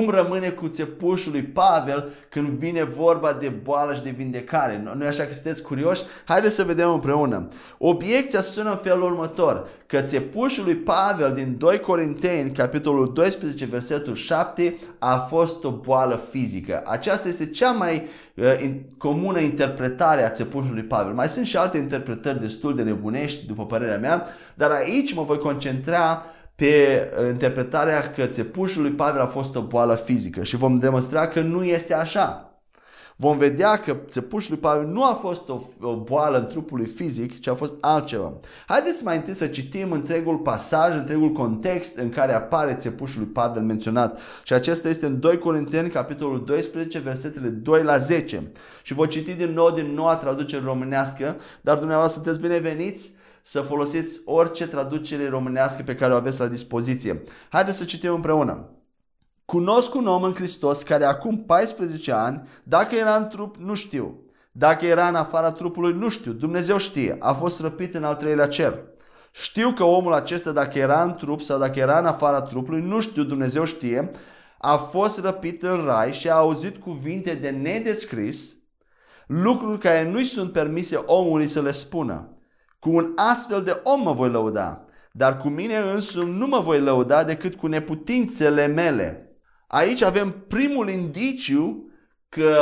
Cum rămâne cu țepușul lui Pavel când vine vorba de boală și de vindecare? Nu așa că sunteți curioși? Haideți să vedem împreună. Obiecția sună în felul următor, că țepușul lui Pavel din 2 Corinteni, capitolul 12, versetul 7, a fost o boală fizică. Aceasta este cea mai uh, comună interpretare a țepușului Pavel. Mai sunt și alte interpretări destul de nebunești, după părerea mea, dar aici mă voi concentra pe uh, interpretarea că țepușul lui Pavel a fost o boală fizică și vom demonstra că nu este așa. Vom vedea că țepușul lui Pavel nu a fost o, o boală în trupul lui fizic, ci a fost altceva. Haideți mai întâi să citim întregul pasaj, întregul context în care apare țepușul lui Pavel menționat. Și acesta este în 2 Corinteni, capitolul 12, versetele 2 la 10. Și voi citi din nou din noua traducere românească, dar dumneavoastră sunteți bineveniți să folosiți orice traducere românească pe care o aveți la dispoziție. Haideți să citim împreună. Cunosc un om în Hristos care acum 14 ani, dacă era în trup, nu știu. Dacă era în afara trupului, nu știu. Dumnezeu știe. A fost răpit în al treilea cer. Știu că omul acesta, dacă era în trup sau dacă era în afara trupului, nu știu, Dumnezeu știe, a fost răpit în rai și a auzit cuvinte de nedescris, lucruri care nu-i sunt permise omului să le spună. Cu un astfel de om mă voi lăuda, dar cu mine însumi nu mă voi lăuda decât cu neputințele mele. Aici avem primul indiciu că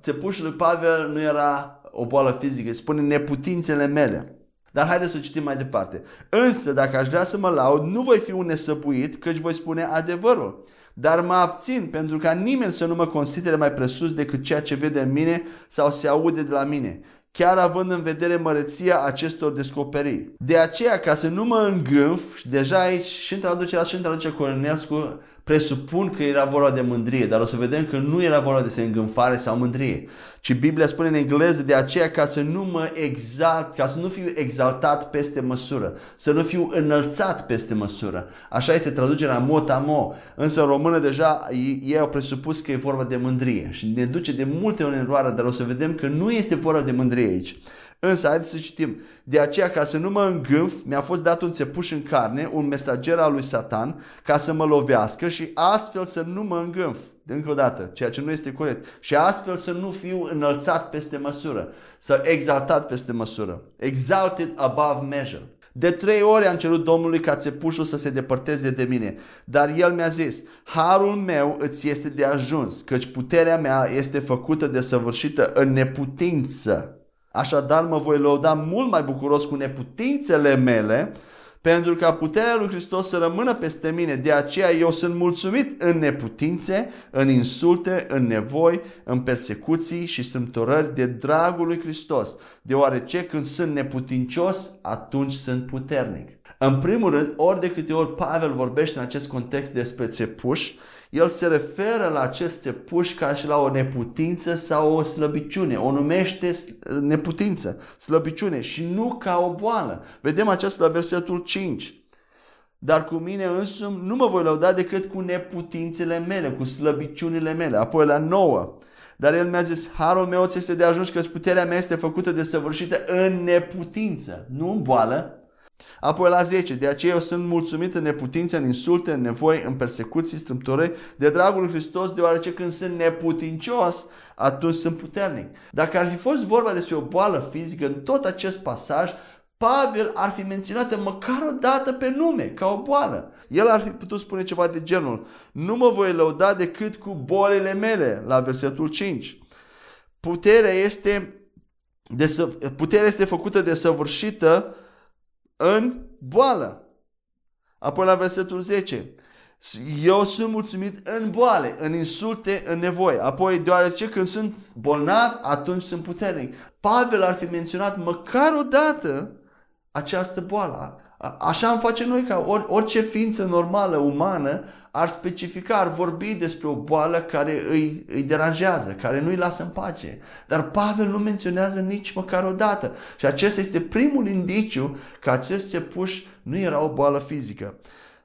țepușul lui Pavel nu era o boală fizică, spune neputințele mele. Dar haideți să citim mai departe. Însă, dacă aș vrea să mă laud, nu voi fi un nesăbuit, căci voi spune adevărul. Dar mă abțin pentru ca nimeni să nu mă considere mai presus decât ceea ce vede în mine sau se aude de la mine chiar având în vedere măreția acestor descoperiri. De aceea, ca să nu mă îngânf, deja aici și în traducerea și în traducerea Corneliuscu presupun că era vorba de mândrie, dar o să vedem că nu era vorba de îngânfare sau mândrie, ci Biblia spune în engleză de aceea ca să nu mă exalt, ca să nu fiu exaltat peste măsură, să nu fiu înălțat peste măsură. Așa este traducerea mot-amo, însă în română deja ei au presupus că e vorba de mândrie și ne duce de multe ori în eroare, dar o să vedem că nu este vorba de mândrie aici. Însă, haideți să citim. De aceea, ca să nu mă îngânf, mi-a fost dat un țepuș în carne, un mesager al lui Satan, ca să mă lovească și astfel să nu mă îngânf. De încă o dată, ceea ce nu este corect. Și astfel să nu fiu înălțat peste măsură, să exaltat peste măsură. Exalted above measure. De trei ori am cerut Domnului ca țepușul să se depărteze de mine, dar el mi-a zis, harul meu îți este de ajuns, căci puterea mea este făcută de săvârșită în neputință. Așadar mă voi lăuda mult mai bucuros cu neputințele mele, pentru ca puterea lui Hristos să rămână peste mine. De aceea eu sunt mulțumit în neputințe, în insulte, în nevoi, în persecuții și strâmtorări de dragul lui Hristos, deoarece când sunt neputincios, atunci sunt puternic. În primul rând, ori de câte ori Pavel vorbește în acest context despre țepuși, el se referă la aceste puși ca și la o neputință sau o slăbiciune. O numește neputință, slăbiciune și nu ca o boală. Vedem aceasta la versetul 5. Dar cu mine însumi nu mă voi lăuda decât cu neputințele mele, cu slăbiciunile mele. Apoi la 9. Dar el mi-a zis, harul meu ți este de ajuns că puterea mea este făcută de săvârșită în neputință, nu în boală, Apoi la 10, de aceea eu sunt mulțumit în neputință, în insulte, în nevoi, în persecuții, strâmtorări, de dragul lui Hristos, deoarece când sunt neputincios, atunci sunt puternic. Dacă ar fi fost vorba despre o boală fizică în tot acest pasaj, Pavel ar fi menționat măcar o dată pe nume, ca o boală. El ar fi putut spune ceva de genul, nu mă voi lăuda decât cu bolile mele, la versetul 5. Puterea este, de, puterea este făcută de săvârșită în boală. Apoi la versetul 10. Eu sunt mulțumit în boale, în insulte, în nevoie. Apoi, deoarece când sunt bolnav, atunci sunt puternic. Pavel ar fi menționat măcar o dată această boală. Așa am face noi ca orice ființă normală, umană, ar specifica, ar vorbi despre o boală care îi, îi deranjează, care nu îi lasă în pace. Dar Pavel nu menționează nici măcar o dată. Și acesta este primul indiciu că acest cepuș nu era o boală fizică.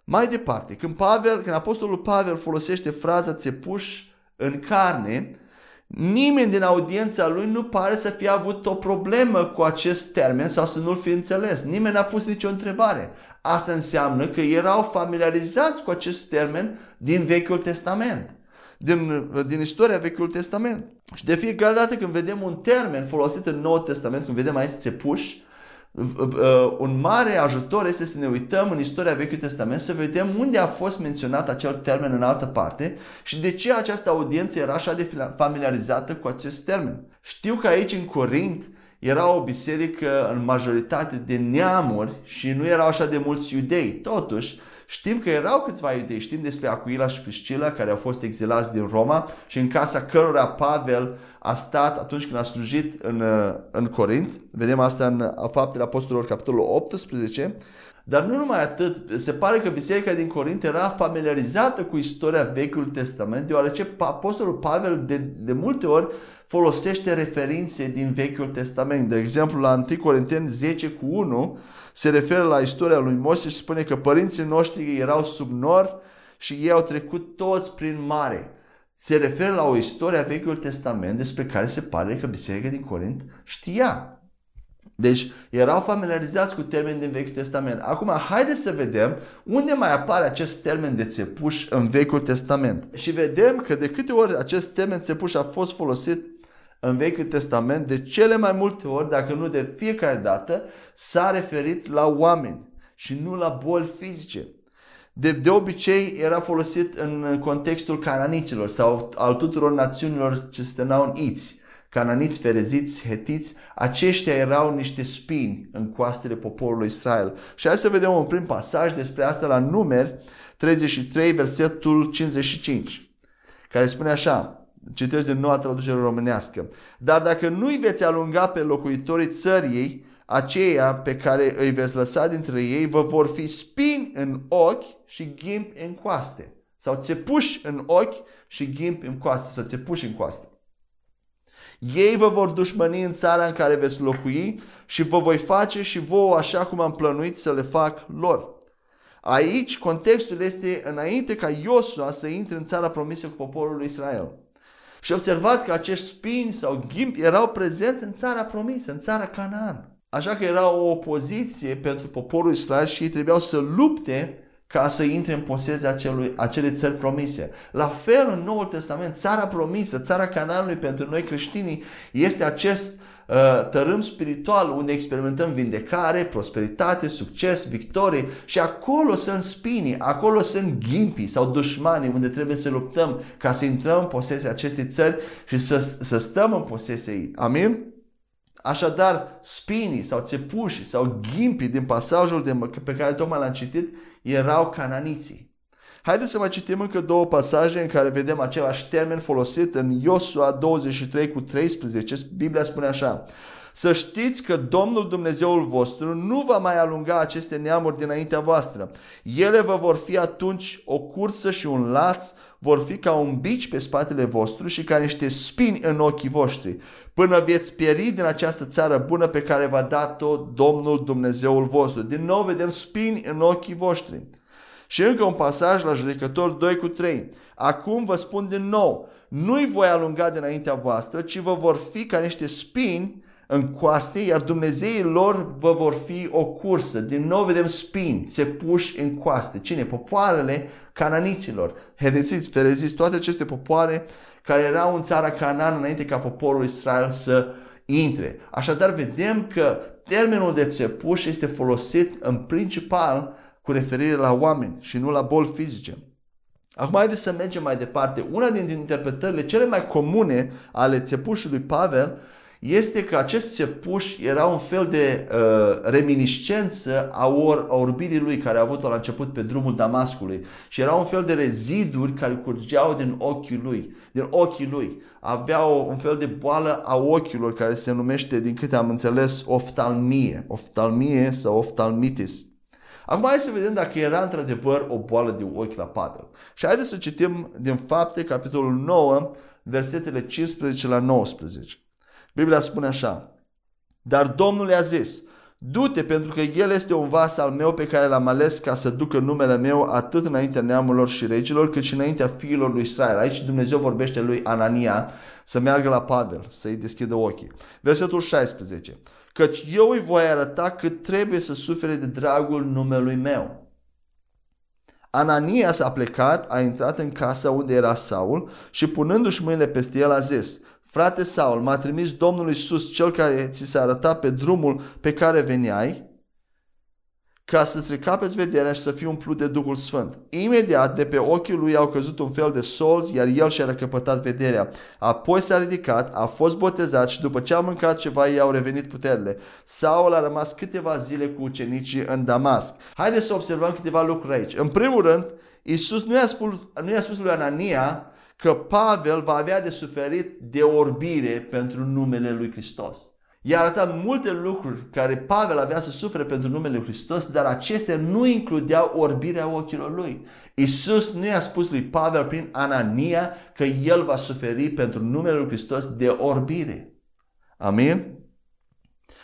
Mai departe, când, Pavel, când apostolul Pavel folosește fraza țepuș în carne, Nimeni din audiența lui nu pare să fie avut o problemă cu acest termen sau să nu-l fi înțeles. Nimeni n-a pus nicio întrebare. Asta înseamnă că erau familiarizați cu acest termen din Vechiul Testament. din, din istoria Vechiul Testament. Și de fiecare dată când vedem un termen folosit în Noul Testament, când vedem aici țepuș, un mare ajutor este să ne uităm în istoria Vechiului Testament să vedem unde a fost menționat acel termen în altă parte și de ce această audiență era așa de familiarizată cu acest termen. Știu că aici în Corint era o biserică în majoritate de neamuri și nu erau așa de mulți iudei. Totuși, Știm că erau câțiva iudei, știm despre Acuila și Priscila care au fost exilați din Roma și în casa cărora Pavel a stat atunci când a slujit în, în Corint. Vedem asta în Faptele Apostolilor, capitolul 18. Dar nu numai atât, se pare că biserica din Corint era familiarizată cu istoria Vechiului Testament, deoarece Apostolul Pavel de, de multe ori folosește referințe din Vechiul Testament. De exemplu, la 1 Corinteni 10 cu 1 se referă la istoria lui Moise și spune că părinții noștri erau sub nor și ei au trecut toți prin mare. Se referă la o istorie a Vechiul Testament despre care se pare că Biserica din Corint știa. Deci erau familiarizați cu termeni din Vechiul Testament. Acum, haideți să vedem unde mai apare acest termen de țepuș în Vechiul Testament. Și vedem că de câte ori acest termen țepuș a fost folosit în Vechiul Testament, de cele mai multe ori, dacă nu de fiecare dată, s-a referit la oameni și nu la boli fizice. De, de obicei era folosit în contextul cananiților sau al tuturor națiunilor ce se în iți. Cananiți, fereziți, hetiți, aceștia erau niște spini în coastele poporului Israel. Și hai să vedem un prim pasaj despre asta la numeri 33, versetul 55, care spune așa, Citesc din noua traducere românească. Dar dacă nu-i veți alunga pe locuitorii țării, aceia pe care îi veți lăsa dintre ei vă vor fi spini în ochi și ghimpi în coaste. Sau țepuși în ochi și ghimpi în coaste. Sau țepuși în coaste. Ei vă vor dușmăni în țara în care veți locui și vă voi face și vouă așa cum am plănuit să le fac lor. Aici contextul este înainte ca Iosua să intre în țara promisă cu poporul Israel. Și observați că acești spini sau ghimpi erau prezenți în țara promisă, în țara Canaan. Așa că era o opoziție pentru poporul Israel și ei trebuiau să lupte ca să intre în posesia acelui, acele țări promise. La fel în Noul Testament, țara promisă, țara Canaanului pentru noi creștinii este acest Uh, tărâm spiritual unde experimentăm vindecare, prosperitate, succes, victorie și acolo sunt spinii, acolo sunt ghimpii sau dușmanii unde trebuie să luptăm ca să intrăm în posesia acestei țări și să, să stăm în posesia ei. Amin? Așadar, spinii sau țepușii sau ghimpii din pasajul de, pe care tocmai l-am citit erau cananiții. Haideți să mai citim încă două pasaje în care vedem același termen folosit în Iosua 23 cu 13. Biblia spune așa. Să știți că Domnul Dumnezeul vostru nu va mai alunga aceste neamuri dinaintea voastră. Ele vă vor fi atunci o cursă și un laț, vor fi ca un bici pe spatele vostru și ca niște spini în ochii voștri, până veți pieri din această țară bună pe care v-a dat-o Domnul Dumnezeul vostru. Din nou vedem spini în ochii voștri. Și încă un pasaj la judecător 2 cu 3. Acum vă spun din nou, nu-i voi alunga dinaintea voastră, ci vă vor fi ca niște spini în coaste, iar Dumnezeii lor vă vor fi o cursă. Din nou vedem spini, țepuși în coaste. Cine? Popoarele cananiților, hereziți, fereziți, toate aceste popoare care erau în țara Canaan înainte ca poporul Israel să intre. Așadar vedem că termenul de țepuș este folosit în principal cu referire la oameni și nu la boli fizice. Acum haideți să mergem mai departe. Una dintre interpretările cele mai comune ale țepușului Pavel este că acest țepuș era un fel de uh, reminiscență a, or, a orbirii lui care a avut-o la început pe drumul Damascului și era un fel de reziduri care curgeau din ochii lui, din ochii lui. Avea o, un fel de boală a ochilor care se numește, din câte am înțeles, oftalmie, oftalmie sau oftalmitis. Acum hai să vedem dacă era într-adevăr o boală de ochi la Pavel. Și haideți să citim din fapte, capitolul 9, versetele 15 la 19. Biblia spune așa. Dar Domnul i-a zis, Du-te pentru că El este un vas al meu pe care l-am ales ca să ducă numele meu atât înaintea neamurilor și regilor cât și înaintea fiilor lui Israel. Aici Dumnezeu vorbește lui Anania să meargă la Pavel, să-i deschidă ochii. Versetul 16 căci eu îi voi arăta cât trebuie să sufere de dragul numelui meu. Anania s-a plecat, a intrat în casa unde era Saul și punându-și mâinile peste el a zis, Frate Saul, m-a trimis Domnul Iisus, cel care ți s-a arătat pe drumul pe care veneai, ca să-ți recapeți vederea și să fii umplut de Duhul Sfânt. Imediat de pe ochii lui au căzut un fel de solzi, iar el și-a recăpătat vederea. Apoi s-a ridicat, a fost botezat și după ce a mâncat ceva, i-au revenit puterile. Saul a rămas câteva zile cu ucenicii în Damasc. Haideți să observăm câteva lucruri aici. În primul rând, Iisus nu i-a spus, nu i-a spus lui Anania că Pavel va avea de suferit de orbire pentru numele lui Hristos. I-a arătat multe lucruri care Pavel avea să sufere pentru numele Lui Hristos, dar acestea nu includeau orbirea ochilor lui. Isus nu i-a spus lui Pavel prin Anania că el va suferi pentru numele Lui Hristos de orbire. Amin?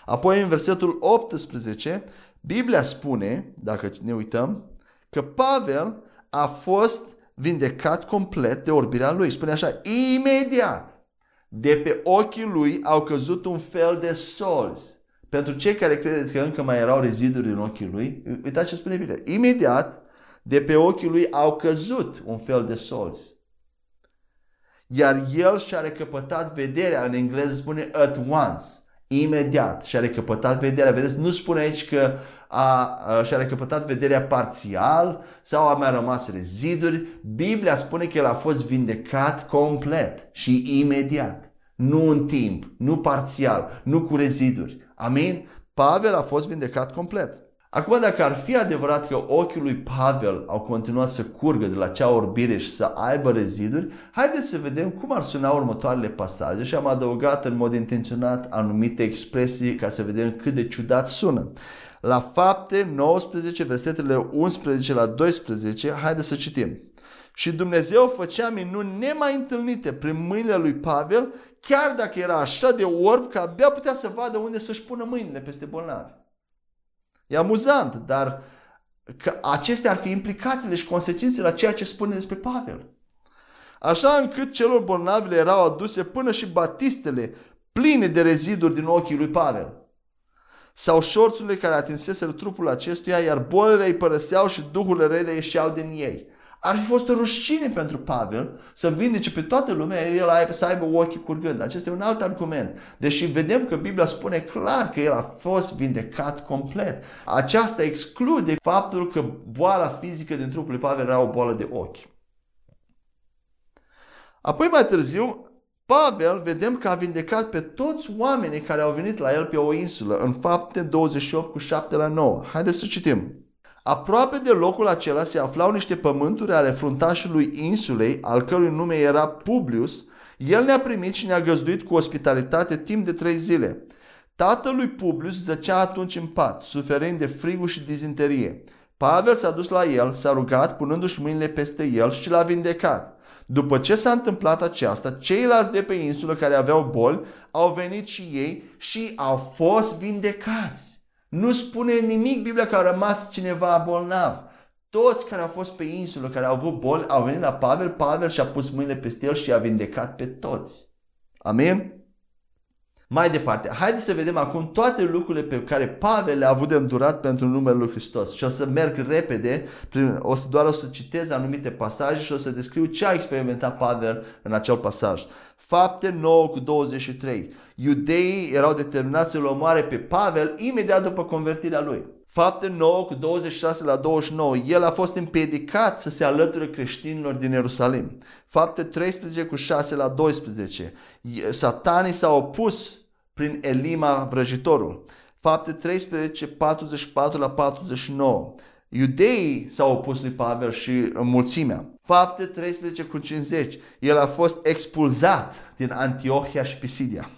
Apoi în versetul 18, Biblia spune, dacă ne uităm, că Pavel a fost vindecat complet de orbirea lui. Spune așa, imediat de pe ochii lui au căzut un fel de solzi. Pentru cei care credeți că încă mai erau reziduri în ochii lui, uitați ce spune Biblia. Imediat, de pe ochii lui au căzut un fel de solzi. Iar el și-a recăpătat vederea, în engleză spune at once, imediat și-a recăpătat vederea. Vedeți, nu spune aici că a, a, și-a recăpătat vederea parțial sau a mai rămas reziduri. Biblia spune că el a fost vindecat complet și imediat. Nu în timp, nu parțial, nu cu reziduri. Amin? Pavel a fost vindecat complet. Acum, dacă ar fi adevărat că ochii lui Pavel au continuat să curgă de la cea orbire și să aibă reziduri, haideți să vedem cum ar suna următoarele pasaje și am adăugat în mod intenționat anumite expresii ca să vedem cât de ciudat sună. La fapte 19, versetele 11 la 12, haideți să citim. Și Dumnezeu făcea minuni nemai întâlnite prin mâinile lui Pavel, chiar dacă era așa de orb că abia putea să vadă unde să-și pună mâinile peste bolnavi. E amuzant, dar că acestea ar fi implicațiile și consecințele la ceea ce spune despre Pavel. Așa încât celor bolnavi le erau aduse până și batistele pline de reziduri din ochii lui Pavel sau șorțurile care atinseseră trupul acestuia, iar bolile îi părăseau și duhurile rele ieșeau din ei. Ar fi fost o rușine pentru Pavel să vindece pe toată lumea, el să aibă ochii curgând. Acesta e un alt argument. Deși vedem că Biblia spune clar că el a fost vindecat complet. Aceasta exclude faptul că boala fizică din trupul lui Pavel era o boală de ochi. Apoi mai târziu, Pavel vedem că a vindecat pe toți oamenii care au venit la el pe o insulă, în fapte 28 cu 7 la 9. Haideți să citim. Aproape de locul acela se aflau niște pământuri ale fruntașului insulei, al cărui nume era Publius. El ne-a primit și ne-a găzduit cu ospitalitate timp de trei zile. Tatălui Publius zăcea atunci în pat, suferind de frigul și dizinterie. Pavel s-a dus la el, s-a rugat, punându-și mâinile peste el și l-a vindecat. După ce s-a întâmplat aceasta, ceilalți de pe insulă care aveau boli au venit și ei și au fost vindecați. Nu spune nimic Biblia că a rămas cineva bolnav. Toți care au fost pe insulă, care au avut boli, au venit la Pavel, Pavel și-a pus mâinile peste el și i-a vindecat pe toți. Amin? Mai departe, haideți să vedem acum toate lucrurile pe care Pavel le-a avut de îndurat pentru numele lui Hristos. Și o să merg repede, prin, o să, doar o să citez anumite pasaje și o să descriu ce a experimentat Pavel în acel pasaj. Fapte 9 cu 23. Iudeii erau determinați să-l omoare pe Pavel imediat după convertirea lui. Fapte 9 cu 26 la 29. El a fost împiedicat să se alăture creștinilor din Ierusalim. Fapte 13 cu 6 la 12. Satanii s-au opus prin Elima vrăjitorul. Fapte 13, 44 la 49. Iudeii s-au opus lui Pavel și mulțimea. Fapte 13 cu 50. El a fost expulzat din Antiohia și Pisidia.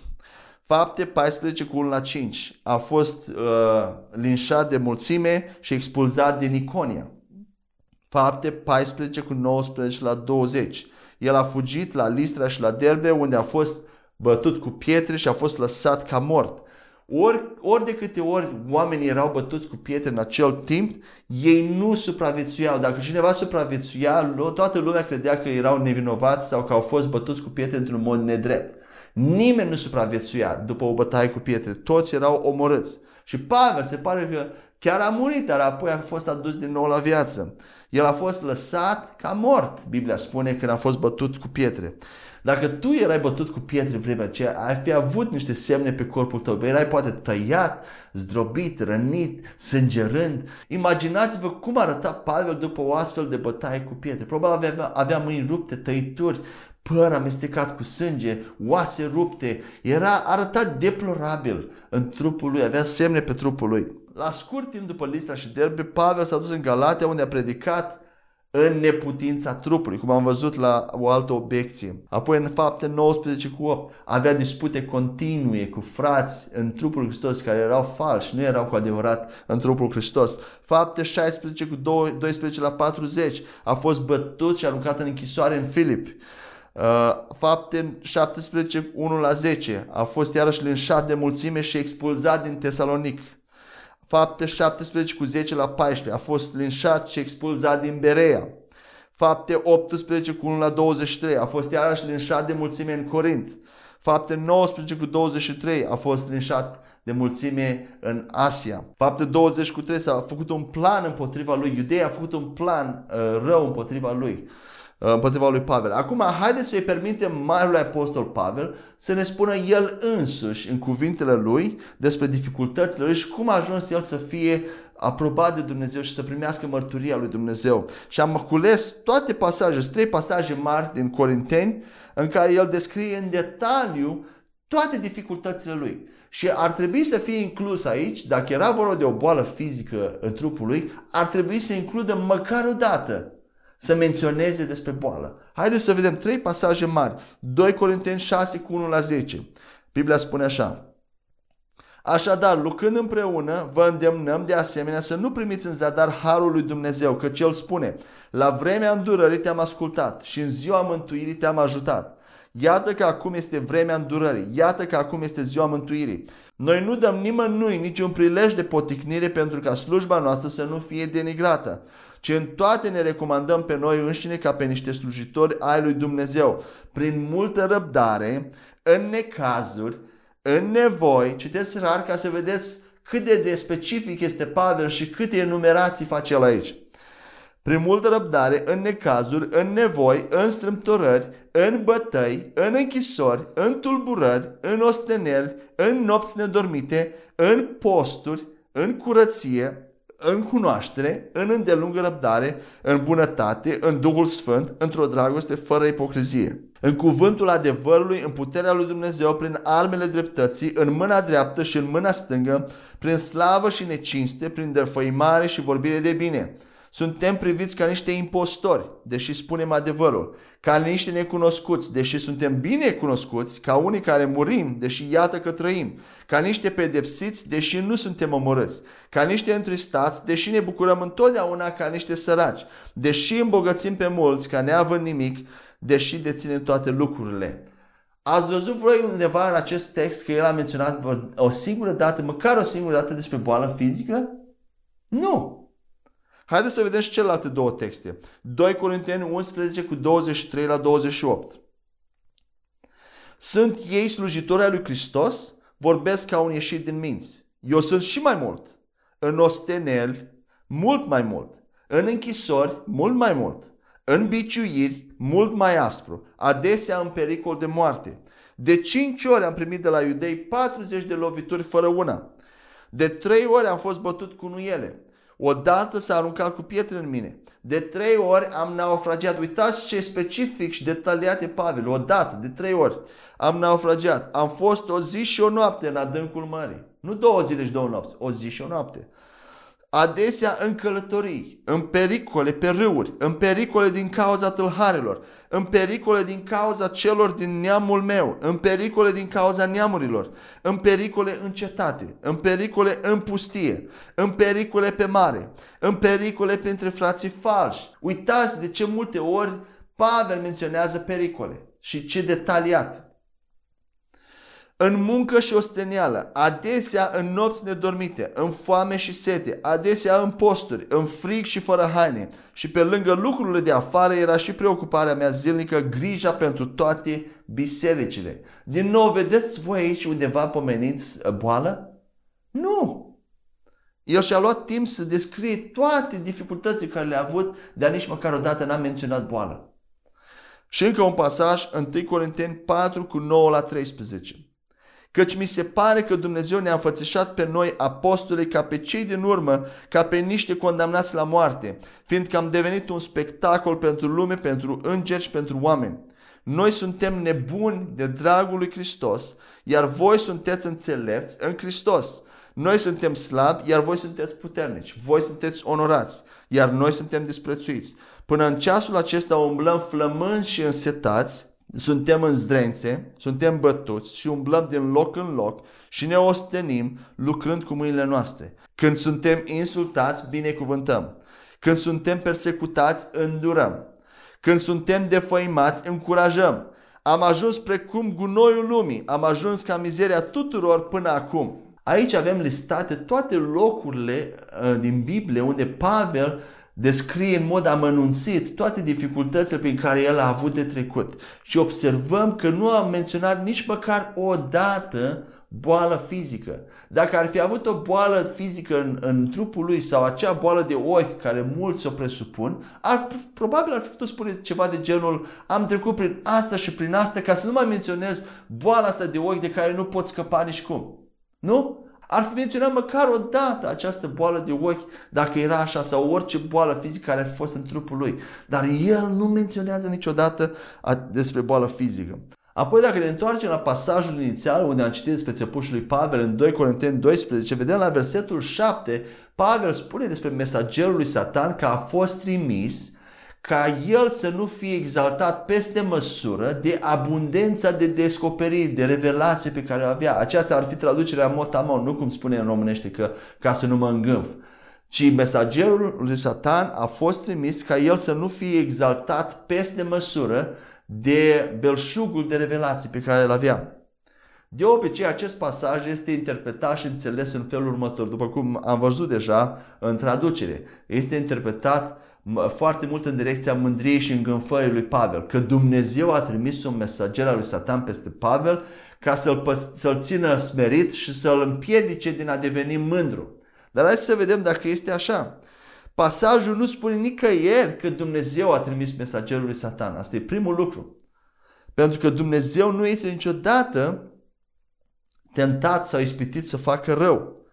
Fapte 14 cu 1 la 5. A fost uh, linșat de mulțime și expulzat din Iconia. Fapte 14 cu 19 la 20. El a fugit la Listra și la Derbe unde a fost bătut cu pietre și a fost lăsat ca mort. Ori, ori de câte ori oamenii erau bătuți cu pietre în acel timp, ei nu supraviețuiau. Dacă cineva supraviețuia, toată lumea credea că erau nevinovați sau că au fost bătuți cu pietre într-un mod nedrept. Nimeni nu supraviețuia după o bătaie cu pietre. Toți erau omorâți. Și Pavel se pare că Chiar a murit, dar apoi a fost adus din nou la viață. El a fost lăsat ca mort, Biblia spune, când a fost bătut cu pietre. Dacă tu erai bătut cu pietre în vremea aceea, ai fi avut niște semne pe corpul tău. Erai poate tăiat, zdrobit, rănit, sângerând. Imaginați-vă cum arăta Pavel după o astfel de bătaie cu pietre. Probabil avea, avea mâini rupte, tăituri, păr amestecat cu sânge, oase rupte. Era arătat deplorabil în trupul lui, avea semne pe trupul lui. La scurt timp după Listra și Derbe, Pavel s-a dus în Galatia unde a predicat în neputința trupului, cum am văzut la o altă obiecție. Apoi în fapte 19 cu 8 avea dispute continue cu frați în trupul Hristos care erau falși, nu erau cu adevărat în trupul Hristos. Fapte 16 cu 12 la 40 a fost bătut și aruncat în închisoare în Filip. Uh, fapte 17 1 la 10 a fost iarăși linșat de mulțime și expulzat din Tesalonic. Fapte 17 cu 10 la 14. A fost linșat și expulzat din Berea. Fapte 18 cu 1 la 23. A fost iarăși linșat de mulțime în Corint. Fapte 19 cu 23. A fost linșat de mulțime în Asia. Fapte 20 cu 3 s-a făcut un plan împotriva lui. Iudeia a făcut un plan uh, rău împotriva lui. Uh, împotriva lui Pavel. Acum, haideți să-i permitem Marele Apostol Pavel să ne spună el însuși, în cuvintele lui, despre dificultățile lui și cum a ajuns el să fie aprobat de Dumnezeu și să primească mărturia lui Dumnezeu. Și am cules toate pasajele, trei pasaje mari din Corinteni, în care el descrie în detaliu toate dificultățile lui. Și ar trebui să fie inclus aici, dacă era vorba de o boală fizică în trupul lui, ar trebui să includă măcar o dată să menționeze despre boală. Haideți să vedem trei pasaje mari. 2 Corinteni 6 cu 1 la 10. Biblia spune așa. Așadar, lucrând împreună, vă îndemnăm de asemenea să nu primiți în zadar harul lui Dumnezeu, căci El spune, la vremea îndurării te-am ascultat și în ziua mântuirii te-am ajutat. Iată că acum este vremea îndurării, iată că acum este ziua mântuirii. Noi nu dăm nimănui niciun prilej de poticnire pentru ca slujba noastră să nu fie denigrată ci în toate ne recomandăm pe noi înșine ca pe niște slujitori ai lui Dumnezeu, prin multă răbdare, în necazuri, în nevoi, citeți rar ca să vedeți cât de, de specific este Pavel și câte enumerații face el aici. Prin multă răbdare, în necazuri, în nevoi, în strâmtorări, în bătăi, în închisori, în tulburări, în osteneli, în nopți nedormite, în posturi, în curăție, în cunoaștere, în îndelungă răbdare, în bunătate, în Duhul Sfânt, într-o dragoste fără ipocrizie. În cuvântul adevărului, în puterea lui Dumnezeu, prin armele dreptății, în mâna dreaptă și în mâna stângă, prin slavă și necinste, prin defăimare și vorbire de bine suntem priviți ca niște impostori, deși spunem adevărul, ca niște necunoscuți, deși suntem bine cunoscuți, ca unii care murim, deși iată că trăim, ca niște pedepsiți, deși nu suntem omorâți, ca niște întristați, deși ne bucurăm întotdeauna ca niște săraci, deși îmbogățim pe mulți, ca neavând nimic, deși deținem toate lucrurile. Ați văzut voi undeva în acest text că el a menționat o singură dată, măcar o singură dată despre boală fizică? Nu! Haideți să vedem și celelalte două texte. 2 Corinteni 11 cu 23 la 28. Sunt ei slujitori ai lui Hristos? Vorbesc ca un ieșit din minți. Eu sunt și mai mult. În osteneli, mult mai mult. În închisori, mult mai mult. În biciuiri, mult mai aspru. Adesea în pericol de moarte. De cinci ori am primit de la iudei 40 de lovituri fără una. De trei ori am fost bătut cu nuiele. Odată s-a aruncat cu pietre în mine. De trei ori am naufragiat. Uitați ce specific și detaliat e Pavel. Odată, de trei ori am naufragiat. Am fost o zi și o noapte în adâncul mării. Nu două zile și două nopți, o zi și o noapte adesea în călătorii, în pericole pe râuri, în pericole din cauza tâlharelor, în pericole din cauza celor din neamul meu, în pericole din cauza neamurilor, în pericole în cetate, în pericole în pustie, în pericole pe mare, în pericole printre frații falși. Uitați de ce multe ori Pavel menționează pericole și ce detaliat în muncă și ostenială, adesea în nopți nedormite, în foame și sete, adesea în posturi, în frig și fără haine. Și pe lângă lucrurile de afară era și preocuparea mea zilnică, grija pentru toate bisericile. Din nou, vedeți voi aici undeva pomeniți uh, boală? Nu! El și-a luat timp să descrie toate dificultățile care le-a avut, dar nici măcar odată n-a menționat boală. Și încă un pasaj, 1 Corinteni 4 cu 9 la 13. Căci mi se pare că Dumnezeu ne-a înfățișat pe noi apostolii ca pe cei din urmă, ca pe niște condamnați la moarte, fiindcă am devenit un spectacol pentru lume, pentru îngeri și pentru oameni. Noi suntem nebuni de dragul lui Hristos, iar voi sunteți înțelepți în Hristos. Noi suntem slabi, iar voi sunteți puternici. Voi sunteți onorați, iar noi suntem disprețuiți. Până în ceasul acesta umblăm flămânzi și însetați, suntem în zdrențe, suntem bătuți și umblăm din loc în loc și ne ostenim lucrând cu mâinile noastre. Când suntem insultați, binecuvântăm. Când suntem persecutați, îndurăm. Când suntem defăimați, încurajăm. Am ajuns precum gunoiul lumii, am ajuns ca mizeria tuturor până acum. Aici avem listate toate locurile uh, din Biblie unde Pavel descrie în mod amănunțit toate dificultățile prin care el a avut de trecut. Și observăm că nu a menționat nici măcar o dată boală fizică. Dacă ar fi avut o boală fizică în, în trupul lui sau acea boală de ochi care mulți o presupun, ar, probabil ar fi putut spune ceva de genul am trecut prin asta și prin asta ca să nu mai menționez boala asta de ochi de care nu pot scăpa nici cum. Nu? Ar fi menționat măcar o dată această boală de ochi, dacă era așa, sau orice boală fizică care ar fi fost în trupul lui. Dar el nu menționează niciodată despre boală fizică. Apoi dacă ne întoarcem la pasajul inițial unde am citit despre țepușul lui Pavel în 2 Corinteni 12, vedem la versetul 7, Pavel spune despre mesagerul lui Satan că a fost trimis ca el să nu fie exaltat peste măsură de abundența de descoperiri, de revelație pe care o avea. Aceasta ar fi traducerea motamon, nu cum spune în românește că ca să nu mă îngânf. Ci mesagerul lui Satan a fost trimis ca el să nu fie exaltat peste măsură de belșugul de revelații pe care îl avea. De obicei, acest pasaj este interpretat și înțeles în felul următor, după cum am văzut deja în traducere. Este interpretat foarte mult în direcția mândriei și îngânfării lui Pavel, că Dumnezeu a trimis un mesager al lui Satan peste Pavel ca să-l, să țină smerit și să-l împiedice din a deveni mândru. Dar hai să vedem dacă este așa. Pasajul nu spune nicăieri că Dumnezeu a trimis mesagerul lui Satan. Asta e primul lucru. Pentru că Dumnezeu nu este niciodată tentat sau ispitit să facă rău.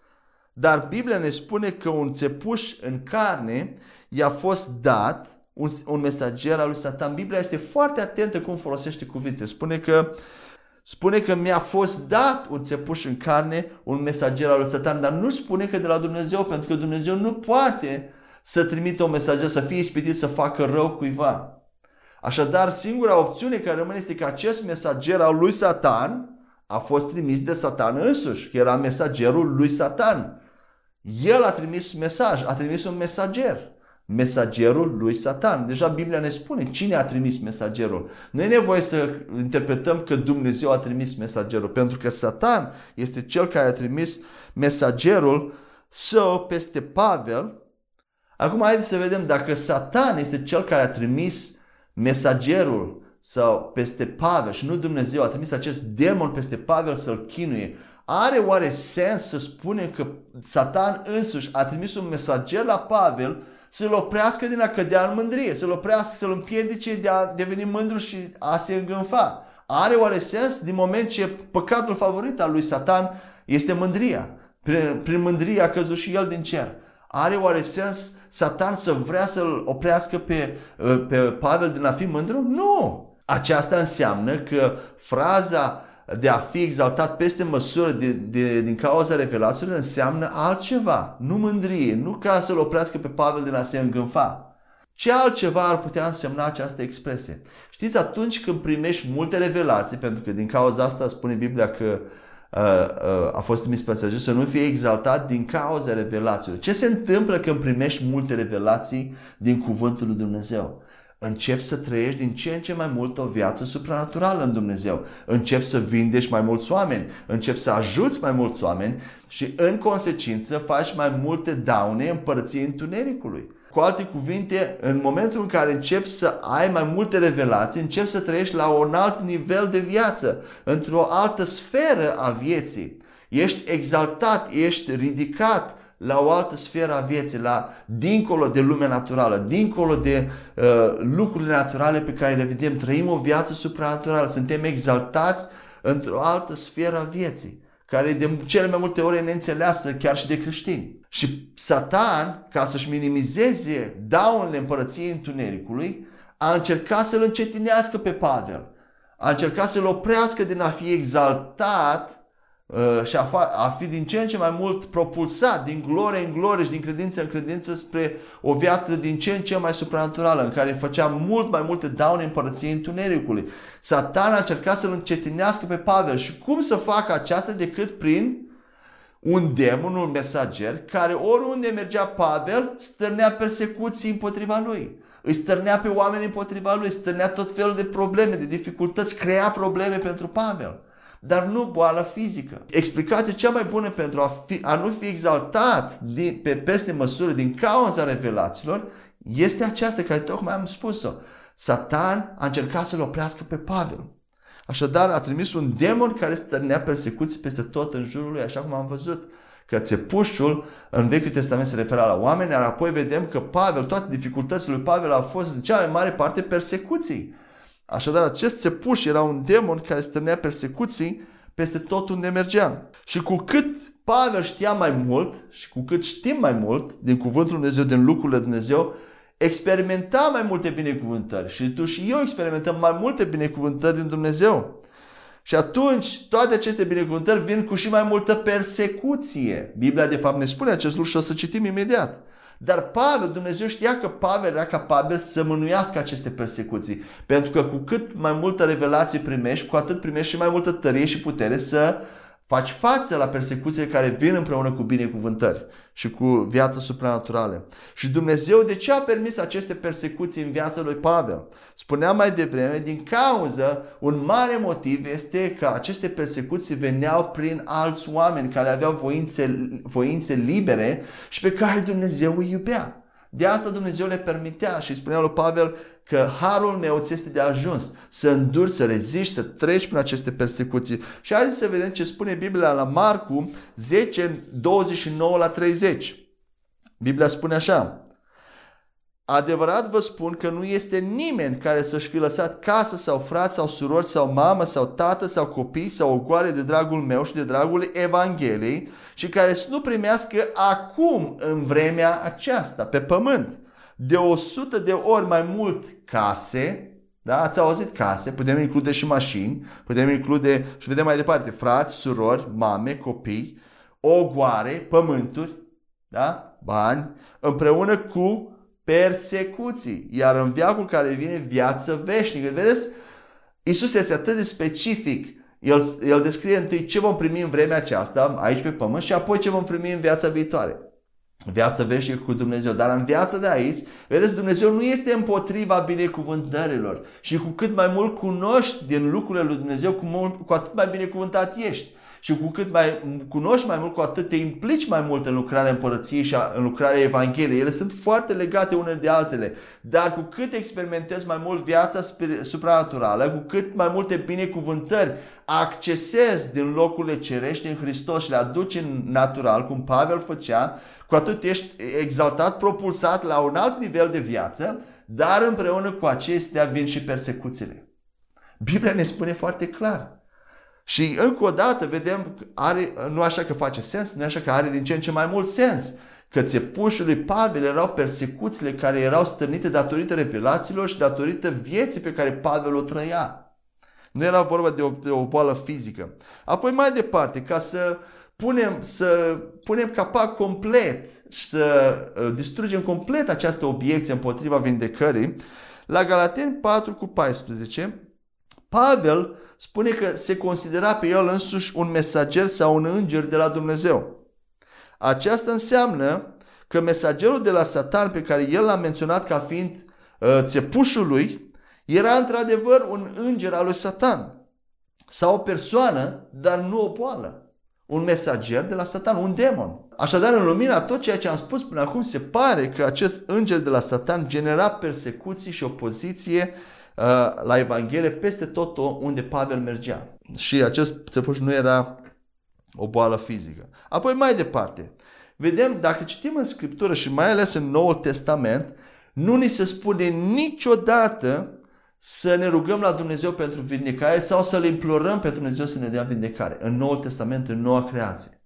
Dar Biblia ne spune că un țepuș în carne i-a fost dat un, un mesager al lui Satan. Biblia este foarte atentă cum folosește cuvinte. Spune că Spune că mi-a fost dat un țepuș în carne, un mesager al lui Satan, dar nu spune că de la Dumnezeu, pentru că Dumnezeu nu poate să trimită un mesager, să fie ispitit să facă rău cuiva. Așadar, singura opțiune care rămâne este că acest mesager al lui Satan a fost trimis de Satan însuși, că era mesagerul lui Satan. El a trimis mesaj, a trimis un mesager mesagerul lui Satan. Deja Biblia ne spune cine a trimis mesagerul. Nu e nevoie să interpretăm că Dumnezeu a trimis mesagerul, pentru că Satan este cel care a trimis mesagerul său peste Pavel. Acum haideți să vedem dacă Satan este cel care a trimis mesagerul sau peste Pavel și nu Dumnezeu a trimis acest demon peste Pavel să-l chinuie. Are oare sens să spunem că Satan însuși a trimis un mesager la Pavel să-l oprească din a cădea în mândrie, să-l oprească, să-l împiedice de a deveni mândru și a se îngânfa. Are oare sens din moment ce păcatul favorit al lui Satan este mândria? Prin, prin mândrie a căzut și el din cer. Are oare sens Satan să vrea să-l oprească pe, pe Pavel din a fi mândru? Nu! Aceasta înseamnă că fraza de a fi exaltat peste măsură de, de, din cauza revelațiilor înseamnă altceva, nu mândrie, nu ca să-l oprească pe Pavel din a se îngânfa. Ce altceva ar putea însemna această expresie? Știți, atunci când primești multe revelații, pentru că din cauza asta spune Biblia că uh, uh, a fost trimis pe să nu fie exaltat din cauza revelațiilor. Ce se întâmplă când primești multe revelații din cuvântul lui Dumnezeu? Începi să trăiești din ce în ce mai mult o viață supranaturală în Dumnezeu. Începi să vindești mai mulți oameni, începi să ajuți mai mulți oameni și în consecință faci mai multe daune împărăției întunericului. Cu alte cuvinte, în momentul în care începi să ai mai multe revelații, începi să trăiești la un alt nivel de viață, într-o altă sferă a vieții. Ești exaltat, ești ridicat la o altă sferă a vieții, la dincolo de lumea naturală, dincolo de uh, lucrurile naturale pe care le vedem. Trăim o viață supranaturală, suntem exaltați într-o altă sferă a vieții, care de cele mai multe ori e neînțeleasă chiar și de creștini. Și Satan, ca să-și minimizeze daunele împărăției întunericului, a încercat să-l încetinească pe Pavel. A încercat să-l oprească din a fi exaltat Uh, și a, fa- a fi din ce în ce mai mult propulsat din glorie în glorie și din credință în credință spre o viață din ce în ce mai supranaturală, în care făcea mult mai multe daune împărăției întunericului. Satan a încercat să-l încetinească pe Pavel și cum să facă aceasta decât prin un demon, un mesager, care oriunde mergea Pavel, stârnea persecuții împotriva lui. Îi stârnea pe oameni împotriva lui, stârnea tot felul de probleme, de dificultăți, crea probleme pentru Pavel dar nu boală fizică. Explicația cea mai bună pentru a, fi, a nu fi exaltat din, pe peste măsură din cauza revelațiilor este aceasta care tocmai am spus-o. Satan a încercat să-l oprească pe Pavel. Așadar a trimis un demon care stărnea persecuții peste tot în jurul lui, așa cum am văzut că țepușul în Vechiul Testament se referă la oameni, iar apoi vedem că Pavel, toate dificultățile lui Pavel au fost în cea mai mare parte persecuții. Așadar, acest țepuș era un demon care stârnea persecuții peste tot unde mergea. Și cu cât Pavel știa mai mult și cu cât știm mai mult din Cuvântul Dumnezeu, din lucrurile Dumnezeu, experimenta mai multe binecuvântări. Și tu și eu experimentăm mai multe binecuvântări din Dumnezeu. Și atunci toate aceste binecuvântări vin cu și mai multă persecuție. Biblia de fapt ne spune acest lucru și o să citim imediat. Dar Pavel, Dumnezeu știa că Pavel era capabil să mânuiască aceste persecuții. Pentru că cu cât mai multă revelație primești, cu atât primești și mai multă tărie și putere să faci față la persecuțiile care vin împreună cu binecuvântări și cu viața supranaturală. Și Dumnezeu de ce a permis aceste persecuții în viața lui Pavel? Spuneam mai devreme, din cauză, un mare motiv este că aceste persecuții veneau prin alți oameni care aveau voințe, voințe libere și pe care Dumnezeu îi iubea. De asta Dumnezeu le permitea și spunea lui Pavel că harul meu ți este de ajuns să înduri, să reziști, să treci prin aceste persecuții. Și haideți să vedem ce spune Biblia la Marcu 10, 29 la 30. Biblia spune așa. Adevărat vă spun că nu este nimeni care să-și fi lăsat casă sau frați sau surori sau mamă sau tată sau copii sau ogoare de dragul meu și de dragul Evangheliei și care să nu primească acum în vremea aceasta pe pământ de 100 de ori mai mult case, da? Ați auzit case, putem include și mașini, putem include și vedem mai departe, frați, surori, mame, copii, ogoare, pământuri, da? bani, împreună cu persecuții. Iar în viacul care vine viață veșnică. Vedeți? Isus este atât de specific. El, el descrie întâi ce vom primi în vremea aceasta, aici pe pământ, și apoi ce vom primi în viața viitoare viață veșnică cu Dumnezeu. Dar în viața de aici, vedeți, Dumnezeu nu este împotriva binecuvântărilor. Și cu cât mai mult cunoști din lucrurile lui Dumnezeu, cu, mult, cu atât mai binecuvântat ești. Și cu cât mai cunoști mai mult, cu atât te implici mai mult în lucrarea împărăției și în lucrarea Evangheliei. Ele sunt foarte legate unele de altele. Dar cu cât experimentezi mai mult viața supranaturală, cu cât mai multe binecuvântări accesezi din locurile cerești în Hristos și le aduci în natural, cum Pavel făcea, cu atât ești exaltat, propulsat la un alt nivel de viață, dar împreună cu acestea vin și persecuțiile. Biblia ne spune foarte clar. Și încă o dată vedem, are, nu așa că face sens, nu așa că are din ce în ce mai mult sens, că țepușul lui Pavel erau persecuțiile care erau stârnite datorită revelațiilor și datorită vieții pe care Pavel o trăia. Nu era vorba de o, de o boală fizică. Apoi mai departe, ca să punem, să punem capac complet și să uh, distrugem complet această obiecție împotriva vindecării, la Galateni 4 cu 14, Pavel spune că se considera pe el însuși un mesager sau un înger de la Dumnezeu. Aceasta înseamnă că mesagerul de la Satan pe care el l-a menționat ca fiind uh, țepușul lui, era într-adevăr un înger al lui Satan. Sau o persoană, dar nu o boală un mesager de la Satan, un demon. Așadar, în lumina tot ceea ce am spus până acum, se pare că acest înger de la Satan genera persecuții și opoziție uh, la Evanghelie peste tot unde Pavel mergea. Și acest țăpuș nu era o boală fizică. Apoi mai departe, vedem, dacă citim în Scriptură și mai ales în Noul Testament, nu ni se spune niciodată să ne rugăm la Dumnezeu pentru vindecare sau să le implorăm pe Dumnezeu să ne dea vindecare. În Noul Testament, în noua creație.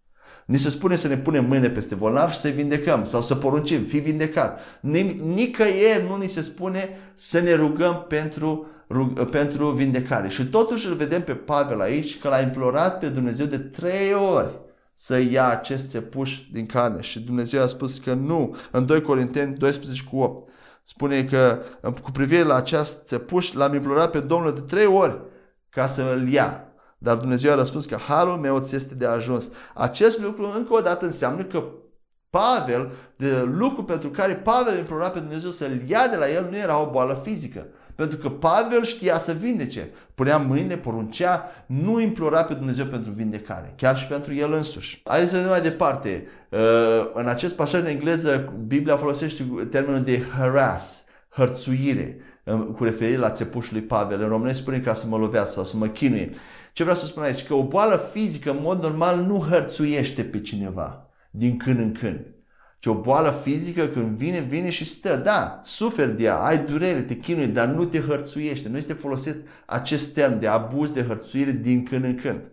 Ni se spune să ne punem mâine peste bolnav și să vindecăm sau să poruncim, fi vindecat. Nicăieri nu ni se spune să ne rugăm pentru, rug, pentru vindecare. Și totuși îl vedem pe Pavel aici că l-a implorat pe Dumnezeu de trei ori să ia acest țepuș din carne. Și Dumnezeu a spus că nu. În 2 Corinteni 12 cu 8 spune că cu privire la acest țepuș l-am implorat pe Domnul de trei ori ca să îl ia. Dar Dumnezeu a răspuns că harul meu ți este de ajuns. Acest lucru încă o dată înseamnă că Pavel, de lucru pentru care Pavel implora pe Dumnezeu să-l ia de la el, nu era o boală fizică. Pentru că Pavel știa să vindece. Punea mâine, poruncea, nu implora pe Dumnezeu pentru vindecare, chiar și pentru el însuși. Haideți să vedem mai departe. Uh, în acest pasaj în engleză, Biblia folosește termenul de harass, hărțuire, cu referire la țepușul lui Pavel. În românesc spune ca să mă lovească sau să mă chinuie. Ce vreau să spun aici? Că o boală fizică, în mod normal, nu hărțuiește pe cineva din când în când. Ci o boală fizică când vine, vine și stă. Da, suferi de ea, ai durere, te chinui, dar nu te hărțuiește. Nu este folosit acest termen de abuz, de hărțuire din când în când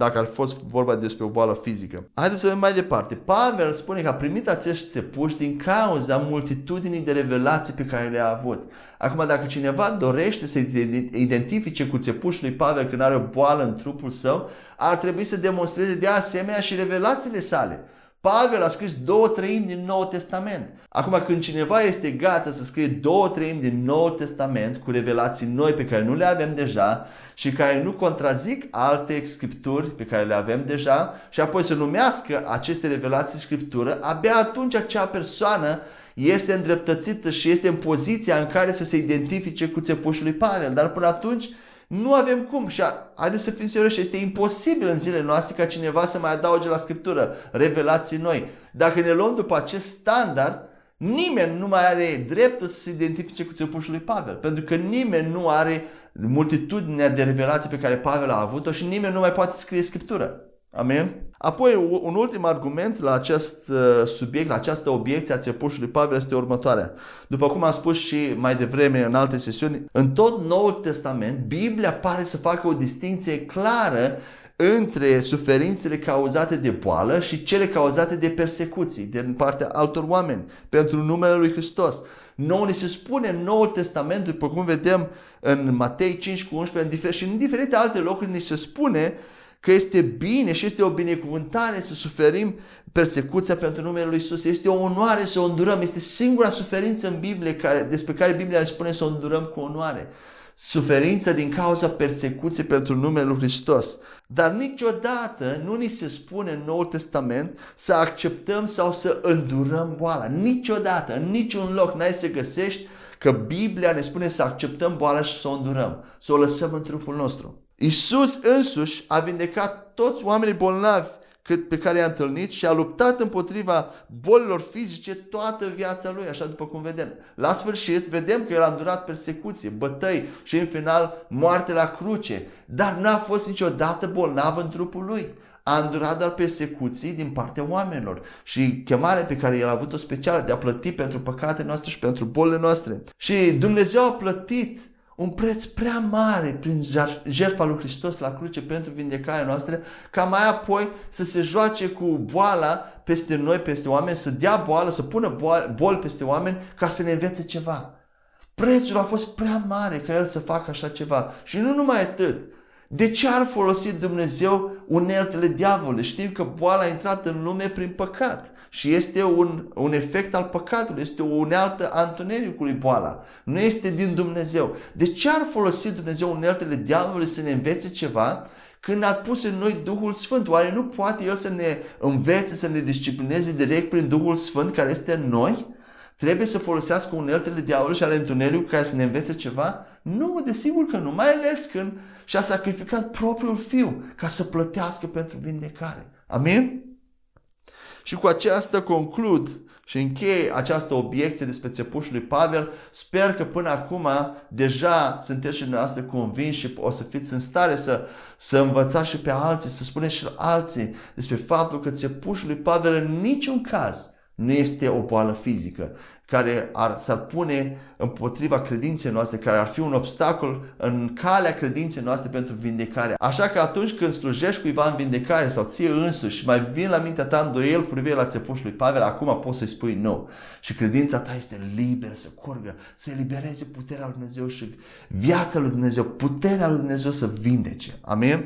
dacă ar fost vorba despre o boală fizică. Haideți să vedem mai departe. Pavel spune că a primit acești țepuși din cauza multitudinii de revelații pe care le-a avut. Acum, dacă cineva dorește să identifice cu țepușul lui Pavel când are o boală în trupul său, ar trebui să demonstreze de asemenea și revelațiile sale. Pavel a scris două treimi din Noul Testament. Acum când cineva este gata să scrie două treimi din Noul Testament cu revelații noi pe care nu le avem deja și care nu contrazic alte scripturi pe care le avem deja și apoi să numească aceste revelații scriptură, abia atunci acea persoană este îndreptățită și este în poziția în care să se identifice cu țepușul lui Pavel. Dar până atunci nu avem cum și haideți să fim serioși, este imposibil în zilele noastre ca cineva să mai adauge la Scriptură revelații noi. Dacă ne luăm după acest standard, nimeni nu mai are dreptul să se identifice cu țepușul lui Pavel, pentru că nimeni nu are multitudinea de revelații pe care Pavel a avut-o și nimeni nu mai poate scrie Scriptură. Amen? Apoi, un ultim argument la acest uh, subiect, la această obiecție a țepușului Pavel este următoarea. După cum am spus și mai devreme în alte sesiuni, în tot Noul Testament, Biblia pare să facă o distinție clară între suferințele cauzate de boală și cele cauzate de persecuții din partea altor oameni pentru numele lui Hristos. Nou ni se spune în Noul Testament, după cum vedem în Matei 5 cu 11 și în diferite alte locuri ni se spune că este bine și este o binecuvântare să suferim persecuția pentru numele Lui Isus. Este o onoare să o îndurăm. Este singura suferință în Biblie care, despre care Biblia spune să o îndurăm cu onoare. Suferința din cauza persecuției pentru numele Lui Hristos. Dar niciodată nu ni se spune în Noul Testament să acceptăm sau să îndurăm boala. Niciodată, în niciun loc n-ai să găsești că Biblia ne spune să acceptăm boala și să o îndurăm, să o lăsăm în trupul nostru. Isus însuși a vindecat toți oamenii bolnavi cât pe care i-a întâlnit și a luptat împotriva bolilor fizice toată viața lui, așa după cum vedem. La sfârșit, vedem că el a îndurat persecuție, bătăi și în final moarte la cruce, dar n-a fost niciodată bolnav în trupul lui. A îndurat doar persecuții din partea oamenilor și chemarea pe care el a avut-o specială de a plăti pentru păcatele noastre și pentru bolile noastre. Și Dumnezeu a plătit un preț prea mare prin jertfa lui Hristos la cruce pentru vindecarea noastră, ca mai apoi să se joace cu boala peste noi, peste oameni, să dea boală, să pună bol peste oameni ca să ne învețe ceva. Prețul a fost prea mare ca el să facă așa ceva. Și nu numai atât. De ce ar folosi Dumnezeu uneltele diavolului? Știm că boala a intrat în lume prin păcat și este un, un efect al păcatului, este o unealtă a întunericului boala. Nu este din Dumnezeu. De ce ar folosi Dumnezeu uneltele diavolului să ne învețe ceva când a pus în noi Duhul Sfânt? Oare nu poate El să ne învețe, să ne disciplineze direct prin Duhul Sfânt care este în noi? Trebuie să folosească uneltele diavolului și ale întunericului ca să ne învețe ceva? Nu, desigur că nu, mai ales când și-a sacrificat propriul fiu ca să plătească pentru vindecare. Amin? Și cu aceasta conclud și încheie această obiecție despre țepușul lui Pavel. Sper că până acum deja sunteți și dumneavoastră convinși și o să fiți în stare să, să învățați și pe alții, să spuneți și alții despre faptul că țepușul lui Pavel în niciun caz nu este o boală fizică, care ar, s-ar pune împotriva credinței noastre, care ar fi un obstacol în calea credinței noastre pentru vindecare. Așa că atunci când slujești cuiva în vindecare sau ție însuși și mai vin la mintea ta îndoiel cu privire la țepușul lui Pavel, acum poți să-i spui nu. Și credința ta este liberă să curgă, să elibereze puterea lui Dumnezeu și viața lui Dumnezeu, puterea lui Dumnezeu să vindece. Amin?